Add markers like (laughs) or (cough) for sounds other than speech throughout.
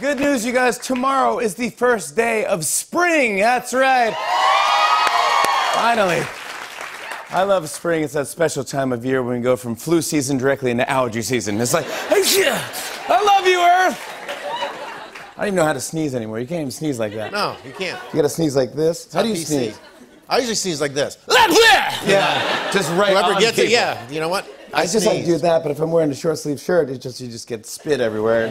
Good news, you guys. Tomorrow is the first day of spring. That's right. Finally. I love spring. It's that special time of year when we go from flu season directly into allergy season. It's like, hey, yeah, I love you, Earth. I don't even know how to sneeze anymore. You can't even sneeze like that. No, you can't. You gotta sneeze like this. How do you PC. sneeze? I usually sneeze like this. Yeah, just right Whoever gets it, yeah. You know what? I just like to do that, but if I'm wearing a short sleeve shirt, it just you just get spit everywhere.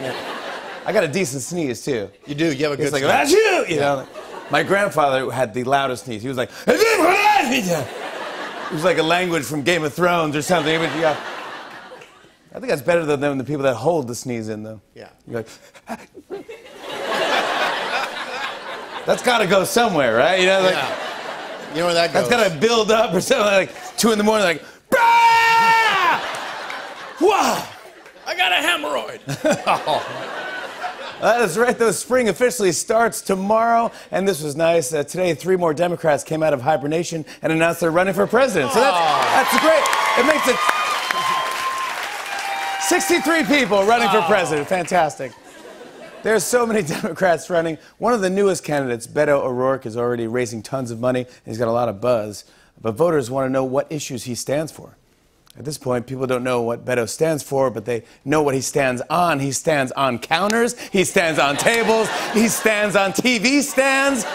I got a decent sneeze too. You do. You have a good It's like sneeze. that's you, you know. My grandfather had the loudest sneeze. He was like, it was like a language from Game of Thrones or something. But, yeah. I think that's better than than the people that hold the sneeze in though. Yeah. You're like, (laughs) that's got to go somewhere, right? You know, like Yeah. You know where that goes? that's got to build up or something. Like two in the morning, like, "Bah! (laughs) wow. I got a hemorrhoid. (laughs) Oh. That is right, though. Spring officially starts tomorrow, and this was nice. Uh, today, three more Democrats came out of hibernation and announced they're running for president. So that's, that's great. It makes it 63 people running for president. Fantastic. There's so many (laughs) Democrats running. One of the newest candidates, Beto O'Rourke, is already raising tons of money. and He's got a lot of buzz. But voters want to know what issues he stands for. At this point, people don't know what Beto stands for, but they know what he stands on. He stands on counters, he stands on tables, he stands on TV stands.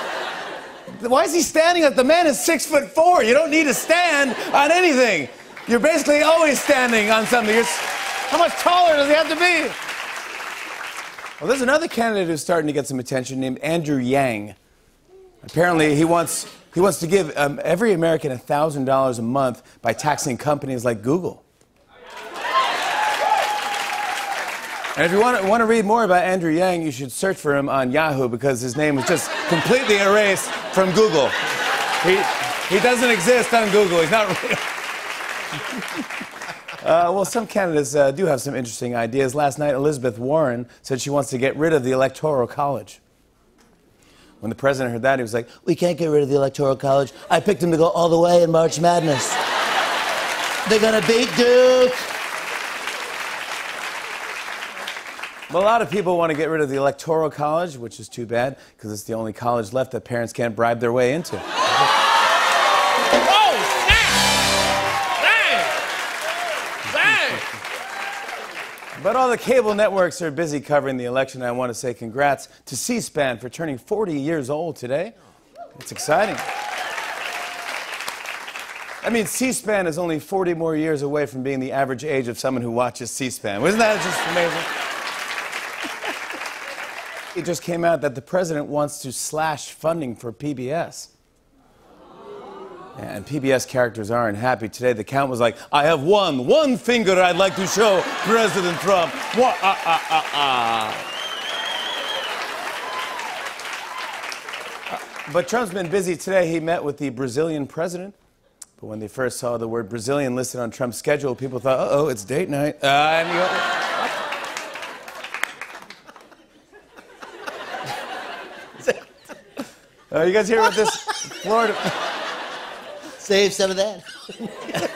Why is he standing up? The man is six foot four. You don't need to stand on anything. You're basically always standing on something. You're, how much taller does he have to be? Well, there's another candidate who's starting to get some attention named Andrew Yang. Apparently, he wants, he wants to give um, every American $1,000 a month by taxing companies like Google. And if you want to, want to read more about Andrew Yang, you should search for him on Yahoo because his name was just completely erased from Google. He, he doesn't exist on Google. He's not (laughs) real. Uh, well, some candidates uh, do have some interesting ideas. Last night, Elizabeth Warren said she wants to get rid of the Electoral College. When the president heard that, he was like, We can't get rid of the Electoral College. I picked him to go all the way in March Madness. They're going to beat Duke. Well, a lot of people want to get rid of the Electoral College, which is too bad because it's the only college left that parents can't bribe their way into. But all the cable networks are busy covering the election. I want to say congrats to C SPAN for turning 40 years old today. It's exciting. I mean, C SPAN is only 40 more years away from being the average age of someone who watches C SPAN. Wasn't that just amazing? it just came out that the president wants to slash funding for PBS. And PBS characters aren't happy today. The count was like, I have one, one finger I'd like to show President Trump. Wha- ah, ah, ah. Uh, But Trump's been busy today. He met with the Brazilian president. But when they first saw the word Brazilian listed on Trump's schedule, people thought, uh oh, it's date night. Uh, and you go- (laughs) you guys hear about this? Florida. Save some of that. (laughs)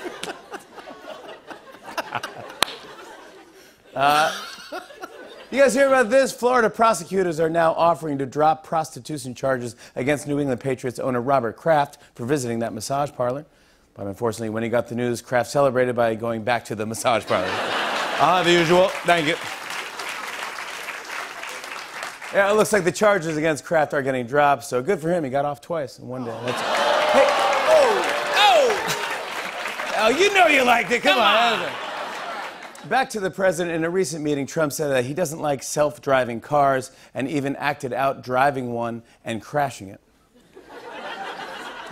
You guys hear about this? Florida prosecutors are now offering to drop prostitution charges against New England Patriots owner Robert Kraft for visiting that massage parlor. But unfortunately, when he got the news, Kraft celebrated by going back to the massage parlor. Ah, (laughs) the usual. Thank you. Yeah, it looks like the charges against Kraft are getting dropped, so good for him. He got off twice in one day. That's... oh, you know you liked it. Come, on. Back to the president. In a recent meeting, Trump said that he doesn't like self driving cars and even acted out driving one and crashing it.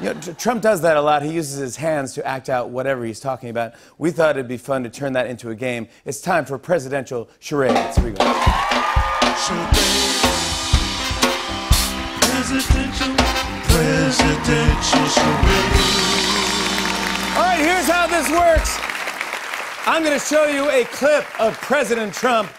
You know, Trump does that a lot. He uses his hands to act out whatever he's talking about. We thought it'd be fun to turn that into a game. It's time for presidential charades. Here we go. Presidential, presidential charade. All right, here's how this works. I'm going to show you a clip of President Trump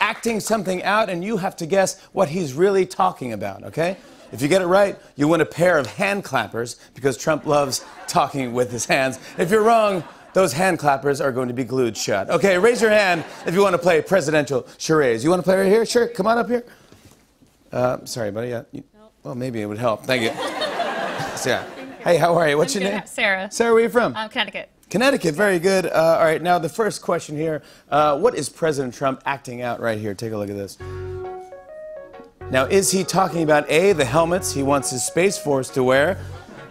acting something out, and you have to guess what he's really talking about, okay? If you get it right, you win a pair of hand clappers because Trump loves talking with his hands. If you're wrong, those hand clappers are going to be glued shut. Okay, raise your hand if you want to play presidential charades. You want to play right here? Sure, come on up here. Uh, sorry, buddy. Yeah. you- Well, maybe it would help. Thank you. (laughs) Yeah. Hey, how are you? What's I'm your good. name? Sarah. Sarah, where are you from? Um, Connecticut. Connecticut. Very good. Uh, all right. Now, the first question here uh, What is President Trump acting out right here? Take a look at this. Now, is he talking about A, the helmets he wants his Space Force to wear,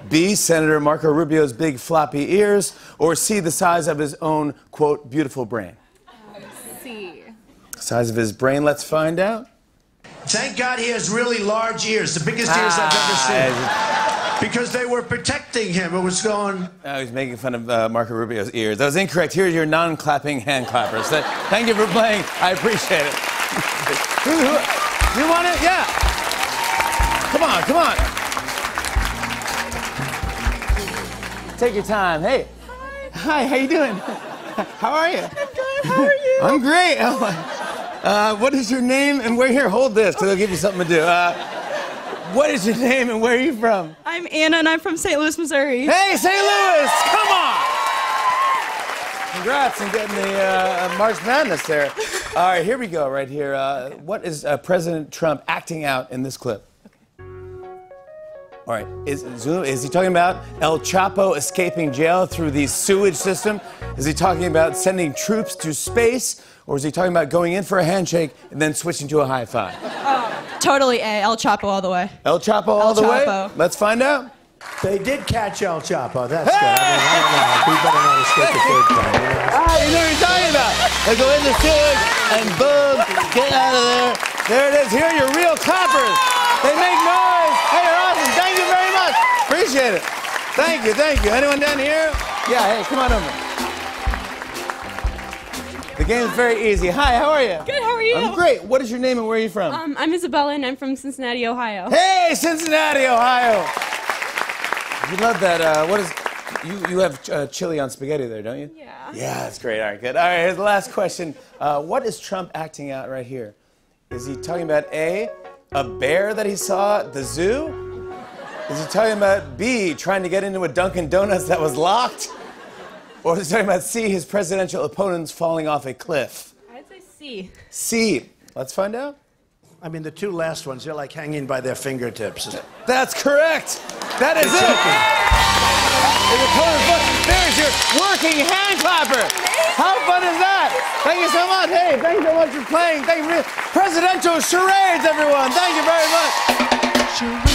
B, Senator Marco Rubio's big floppy ears, or C, the size of his own, quote, beautiful brain? C. Size of his brain, let's find out. Thank God he has really large ears, the biggest ears I've ever Ah, seen. Because they were protecting him. It was going. Oh, he's making fun of uh, Marco Rubio's ears. That was incorrect. Here's your non-clapping hand clappers. Th- Thank you for playing. I appreciate it. who, who, you want it? Yeah. Come on, come on. Take your time. Hey. Hi. Hi, how you doing? (laughs) How are you? I'm good. How are you? I'm great. Oh. Uh, what is your name? And we're here. Hold this, because I'll give you something to do. Uh, what is your name and where are you from? I'm Anna and I'm from St. Louis, Missouri. Hey, St. Louis, come on! Congrats on getting the uh, March Madness there. (laughs) All right, here we go, right here. Uh, what is uh, President Trump acting out in this clip? All right, is, is he talking about El Chapo escaping jail through the sewage system? Is he talking about sending troops to space? Or is he talking about going in for a handshake and then switching to a high five? Totally A. El Chapo all the way. El Chapo all El the way? Let's find out. They did catch El Chapo. That's good. I mean, I don't know. We better not escape the third time. You know? Ah, you know what you're talking about. They go in the sewage and boom, get out of there. There it is. Here are your real clappers. They make noise. Hey, you're awesome. Thank you very much. Appreciate it. Thank you, thank you. Anyone down here? Yeah, hey, come on over. The game's very easy. Hi, how are you? Good, how are you? I'm great. What is your name and where are you from? Um, I'm Isabella and I'm from Cincinnati, Ohio. Hey, Cincinnati, Ohio. You love that. Uh, what is? You you have uh, chili on spaghetti there, don't you? Yeah. Yeah, that's great. All right, good. All right, here's the last question. Uh, what is Trump acting out right here? Is he talking about A, a bear that he saw at the zoo? Is he talking about B, trying to get into a Dunkin' Donuts that was locked? Or is he talking about C, his presidential opponents falling off a cliff? I'd say C. C. Let's find out. I mean, the two last ones, they're like hanging by their fingertips. That's correct. That is it. His opponent. There's your working hand clapper. How fun is that? Thank you so much. Hey, thank you so much for playing. Thank you for presidential charades, everyone. Thank you very much.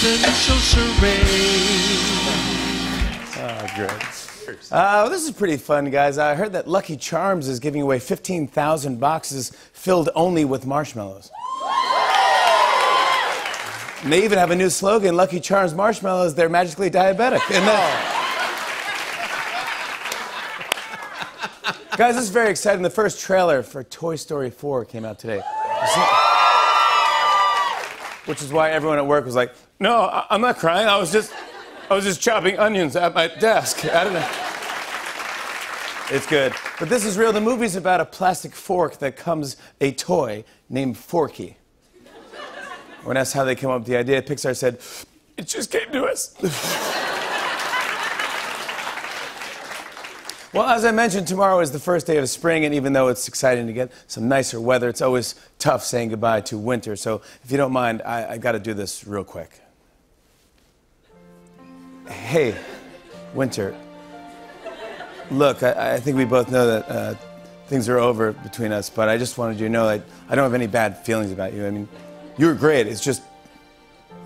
Charade. Oh, great. Uh, well, this is pretty fun, guys. I heard that Lucky Charms is giving away 15,000 boxes filled only with marshmallows. And they even have a new slogan Lucky Charms marshmallows, they're magically diabetic. And that- (laughs) Guys, this is very exciting. The first trailer for Toy Story 4 came out today. Which is why everyone at work was like, "No, I- I'm not crying. I was just, I was just chopping onions at my desk. I don't know." It's good, but this is real. The movie's about a plastic fork that comes a toy named Forky. When asked how they came up with the idea, Pixar said, "It just came to us." (laughs) Well, as I mentioned, tomorrow is the first day of spring, and even though it's exciting to get some nicer weather, it's always tough saying goodbye to winter. So, if you don't mind, I, I got to do this real quick. Hey, winter. Look, I, I think we both know that uh, things are over between us, but I just wanted you to know that I don't have any bad feelings about you. I mean, you were great. It's just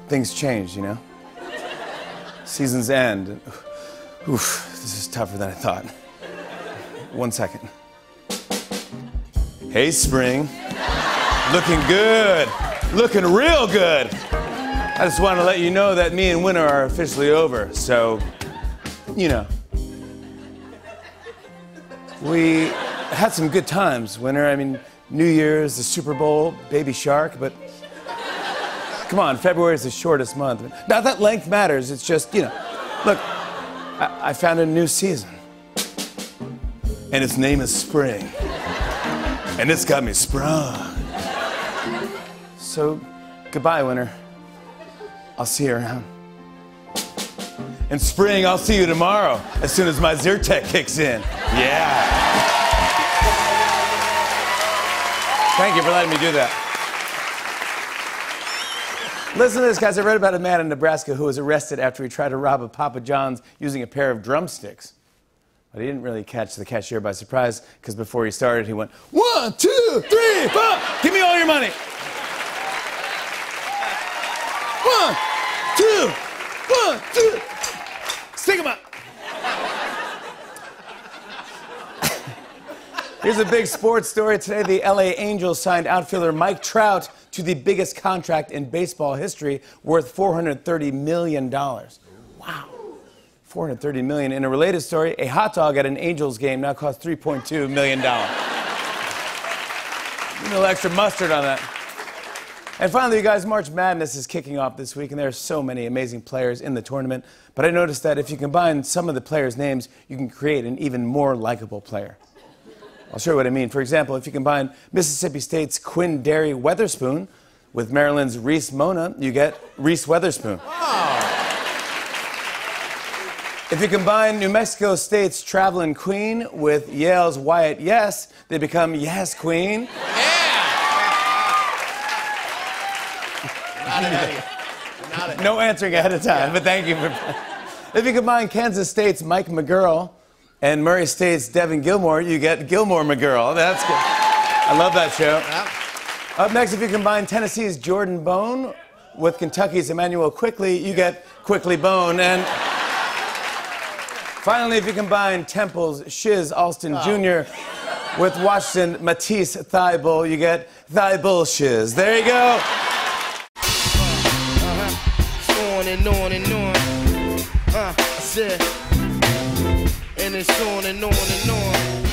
things change, you know? Seasons end. Oof, this is tougher than I thought. One second. Hey, spring. Looking good. Looking real good. I just want to let you know that me and winter are officially over. So, you know. We had some good times, winter. I mean, New Year's, the Super Bowl, Baby Shark, but come on, February is the shortest month. Not that length matters, it's just, you know. Look, I, I found a new season. And its name is Spring. And it's got me sprung. So, goodbye, winter. I'll see you around. In spring, I'll see you tomorrow as soon as my Zyrtec kicks in. Yeah. Thank you for letting me do that. Listen to this, guys. I read about a man in Nebraska who was arrested after he tried to rob a Papa John's using a pair of drumsticks. But he didn't really catch the cashier by surprise because before he started, he went, One, two, three, four. Give me all your money. One, two, one, two. Stick 'em up. Here's a big sports story today. The LA Angels signed outfielder Mike Trout to the biggest contract in baseball history, worth $430 million. Wow. 430 million. In a related story, a hot dog at an Angels game now costs 3.2 million dollars. a little extra mustard on that. And finally, you guys, March Madness is kicking off this week, and there are so many amazing players in the tournament. But I noticed that if you combine some of the players' names, you can create an even more likable player. I'll show you what I mean. For example, if you combine Mississippi State's Quinndary Weatherspoon with Maryland's Reese Mona, you get Reese Weatherspoon. If you combine New Mexico State's Trevelin Queen with Yale's Wyatt Yes, they become Yes Queen. Not it. Not it. No answering ahead of time, but thank you for. If you combine Kansas State's Mike McGuirl and Murray State's Devin Gilmore, you get Gilmore McGuirl. That's good. I love that show. Up next, if you combine Tennessee's Jordan Bone with Kentucky's Immanuel Quickley, you get Quickley Bone. And finally, if you combine Temple's Shizz Alston Jr. with Washington Matisse Thybulle, you get Thigh Bull Shizz. There you go. on and on and on. Uh, I said, and it's on and on and on.